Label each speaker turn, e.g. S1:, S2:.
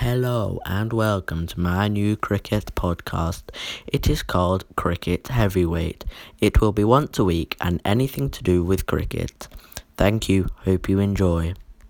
S1: Hello and welcome to my new cricket podcast. It is called Cricket Heavyweight. It will be once a week and anything to do with cricket. Thank you. Hope you enjoy.